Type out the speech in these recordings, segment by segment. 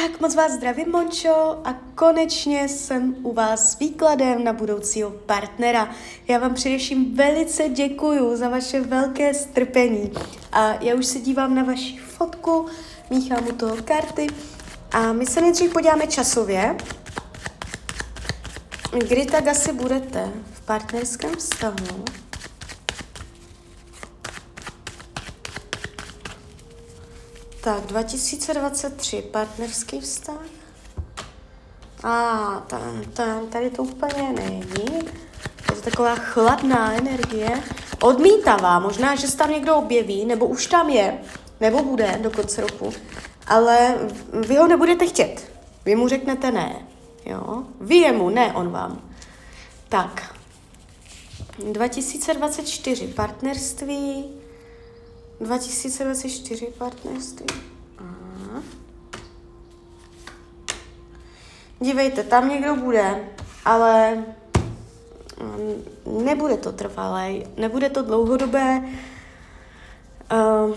Tak moc vás zdravím, Mončo, a konečně jsem u vás s výkladem na budoucího partnera. Já vám především velice děkuju za vaše velké strpení. A já už se dívám na vaši fotku, míchám u toho karty a my se nejdřív podíváme časově, kdy tak asi budete v partnerském vztahu. Tak, 2023, partnerský vztah. A tam, tam, tady to úplně není. Je to taková chladná energie, odmítavá. Možná, že se tam někdo objeví, nebo už tam je, nebo bude do konce roku, ale vy ho nebudete chtět. Vy mu řeknete ne. Jo? Vy jemu, ne on vám. Tak. 2024 partnerství, 2024 partnerství. Aha. Dívejte, tam někdo bude, ale mm, nebude to trvalé, nebude to dlouhodobé. Uh,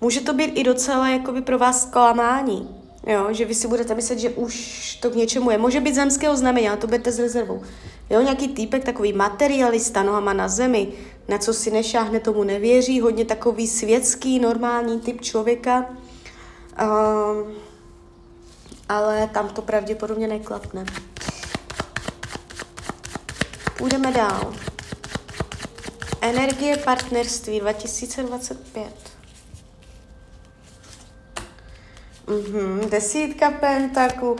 může to být i docela jakoby pro vás zklamání, jo? že vy si budete myslet, že už to k něčemu je. Může být zemského znamení, ale to budete s rezervou. Jo, nějaký týpek, takový materialista, nohama na zemi, na co si nešáhne, tomu nevěří, hodně takový světský, normální typ člověka, uh, ale tam to pravděpodobně neklapne. Půjdeme dál. Energie partnerství 2025. Mhm, desítka pentaku,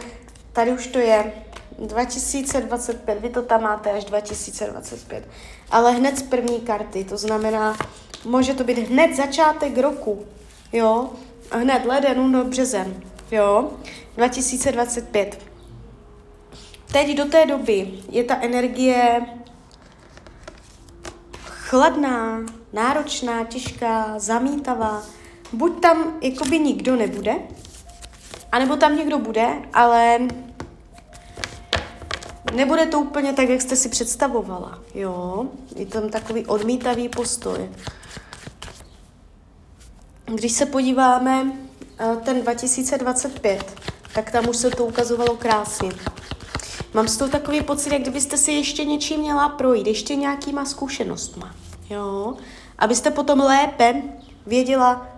tady už to je 2025, vy to tam máte až 2025. Ale hned z první karty, to znamená, může to být hned začátek roku, jo, hned leden, únor, březen, jo, 2025. Teď do té doby je ta energie chladná, náročná, těžká, zamítavá. Buď tam jakoby nikdo nebude, anebo tam někdo bude, ale nebude to úplně tak, jak jste si představovala, jo? Je tam takový odmítavý postoj. Když se podíváme eh, ten 2025, tak tam už se to ukazovalo krásně. Mám z toho takový pocit, jak kdybyste si ještě něčím měla projít, ještě nějakýma zkušenostma, jo? Abyste potom lépe věděla,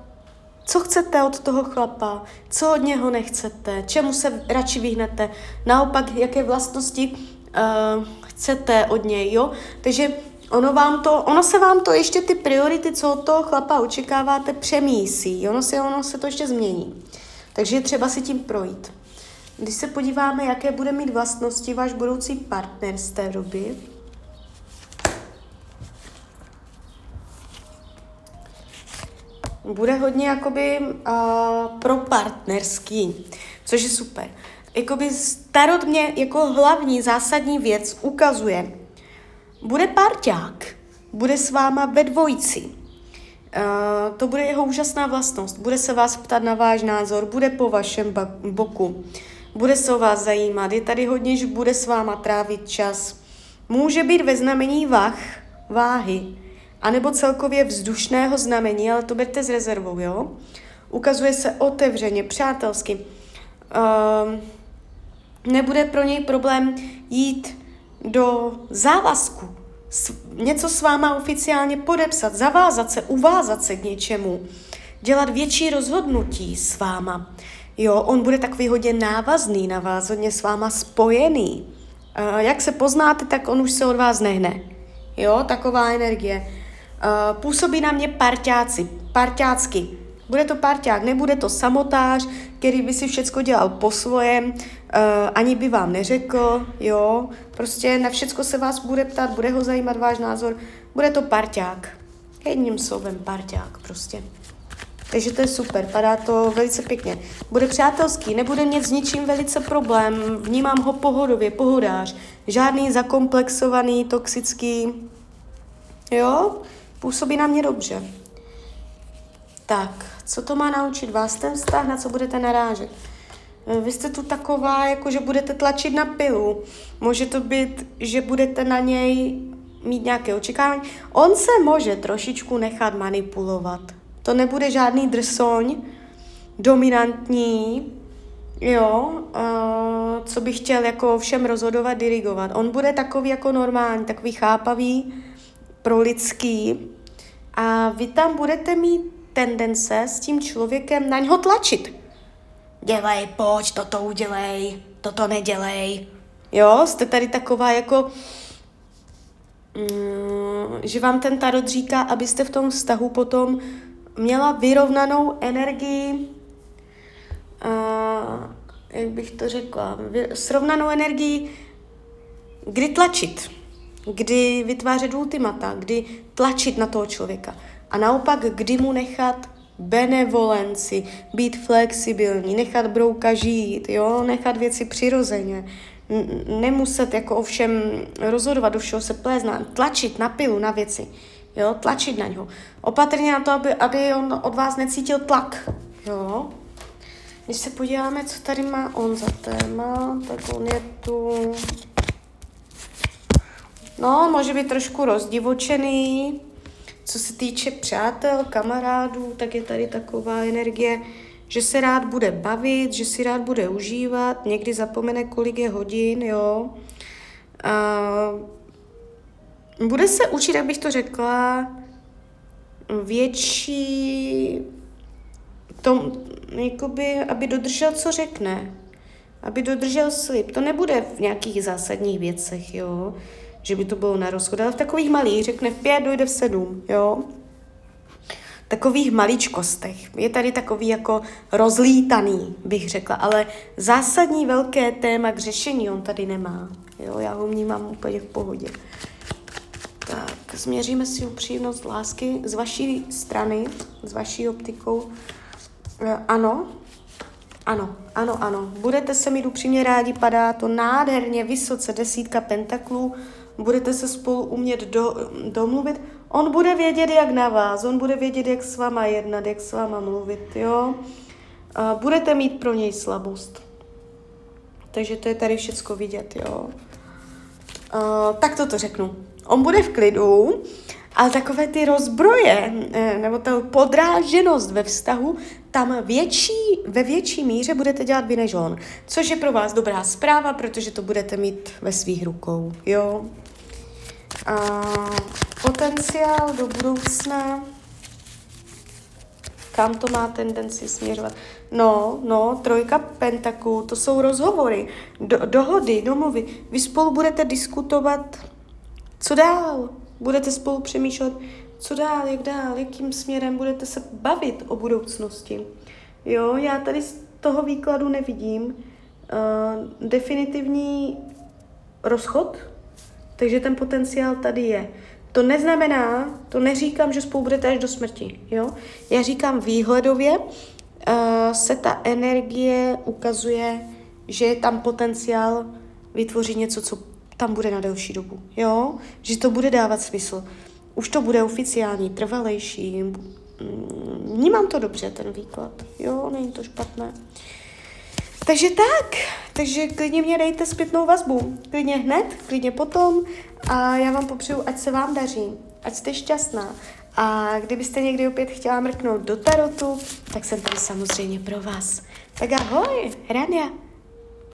co chcete od toho chlapa, co od něho nechcete, čemu se radši vyhnete, naopak, jaké vlastnosti uh, chcete od něj, jo? Takže ono, vám to, ono se vám to ještě ty priority, co od toho chlapa očekáváte, přemísí. Ono se, ono se to ještě změní. Takže je třeba si tím projít. Když se podíváme, jaké bude mít vlastnosti váš budoucí partner z té doby, bude hodně jakoby uh, pro partnerský, což je super. Jakoby starot mě jako hlavní zásadní věc ukazuje, bude parťák, bude s váma ve dvojici. Uh, to bude jeho úžasná vlastnost. Bude se vás ptat na váš názor, bude po vašem boku, bude se o vás zajímat. Je tady hodně, že bude s váma trávit čas. Může být ve znamení vach, váhy, anebo celkově vzdušného znamení, ale to berte s rezervou, jo? Ukazuje se otevřeně, přátelsky. Um, nebude pro něj problém jít do závazku, něco s váma oficiálně podepsat, zavázat se, uvázat se k něčemu, dělat větší rozhodnutí s váma. Jo, on bude takový hodně návazný na vás, hodně s váma spojený. Uh, jak se poznáte, tak on už se od vás nehne. Jo, taková energie. Uh, působí na mě parťáci, parťácky. Bude to parťák, nebude to samotář, který by si všecko dělal po svojem, uh, ani by vám neřekl, jo. Prostě na všecko se vás bude ptát, bude ho zajímat váš názor. Bude to parťák. Jedním slovem parťák prostě. Takže to je super, padá to velice pěkně. Bude přátelský, nebude mít s ničím velice problém, vnímám ho pohodově, pohodář, žádný zakomplexovaný, toxický, jo, působí na mě dobře. Tak, co to má naučit vás ten vztah, na co budete narážet? Vy jste tu taková, jako že budete tlačit na pilu. Může to být, že budete na něj mít nějaké očekávání. On se může trošičku nechat manipulovat. To nebude žádný drsoň, dominantní, jo, uh, co bych chtěl jako všem rozhodovat, dirigovat. On bude takový jako normální, takový chápavý, pro lidský a vy tam budete mít tendence s tím člověkem na něho tlačit. Dělej, pojď, toto udělej, toto nedělej. Jo, jste tady taková jako, mm, že vám ten tarot říká, abyste v tom vztahu potom měla vyrovnanou energii, uh, jak bych to řekla, srovnanou energii, kdy tlačit, kdy vytvářet ultimata, kdy tlačit na toho člověka. A naopak, kdy mu nechat benevolenci, být flexibilní, nechat brouka žít, jo, nechat věci přirozeně, nemuset jako ovšem rozhodovat, do všeho se plést, tlačit na pilu, na věci, jo, tlačit na něho. Opatrně na to, aby, aby on od vás necítil tlak, jo. Když se podíváme, co tady má on za téma, tak on je tu... No, může být trošku rozdivočený, co se týče přátel, kamarádů, tak je tady taková energie, že se rád bude bavit, že si rád bude užívat, někdy zapomene, kolik je hodin, jo. A bude se učit, jak bych to řekla, větší tom, jakoby, aby dodržel, co řekne. Aby dodržel slib. To nebude v nějakých zásadních věcech, jo že by to bylo na rozchod, ale v takových malých, řekne v pět, dojde v sedm, jo. Takových maličkostech. Je tady takový jako rozlítaný, bych řekla, ale zásadní velké téma k řešení on tady nemá. Jo, já ho vnímám úplně v pohodě. Tak, změříme si upřímnost lásky z vaší strany, z vaší optikou. E, ano, ano, ano, ano. Budete se mít upřímně rádi, padá to nádherně, vysoce, desítka pentaklů budete se spolu umět do, domluvit, on bude vědět, jak na vás, on bude vědět, jak s váma jednat, jak s váma mluvit, jo. A budete mít pro něj slabost. Takže to je tady všecko vidět, jo. A, tak to to řeknu. On bude v klidu, ale takové ty rozbroje, eh, nebo ta podráženost ve vztahu, tam větší, ve větší míře budete dělat vy než on. Což je pro vás dobrá zpráva, protože to budete mít ve svých rukou, jo. Potenciál do budoucna, kam to má tendenci směřovat. No, no, trojka pentaků, to jsou rozhovory, do, dohody, domluvy. Vy spolu budete diskutovat, co dál. Budete spolu přemýšlet, co dál, jak dál, jakým směrem budete se bavit o budoucnosti. Jo, já tady z toho výkladu nevidím uh, definitivní rozchod, takže ten potenciál tady je. To neznamená, to neříkám, že spolu budete až do smrti. Jo? Já říkám výhledově, uh, se ta energie ukazuje, že je tam potenciál vytvořit něco, co tam bude na delší dobu. Jo? Že to bude dávat smysl. Už to bude oficiální, trvalejší. Vnímám to dobře, ten výklad. Jo, není to špatné. Takže tak, takže klidně mě dejte zpětnou vazbu. Klidně hned, klidně potom a já vám popřeju, ať se vám daří, ať jste šťastná. A kdybyste někdy opět chtěla mrknout do tarotu, tak jsem tady samozřejmě pro vás. Tak ahoj, Rania.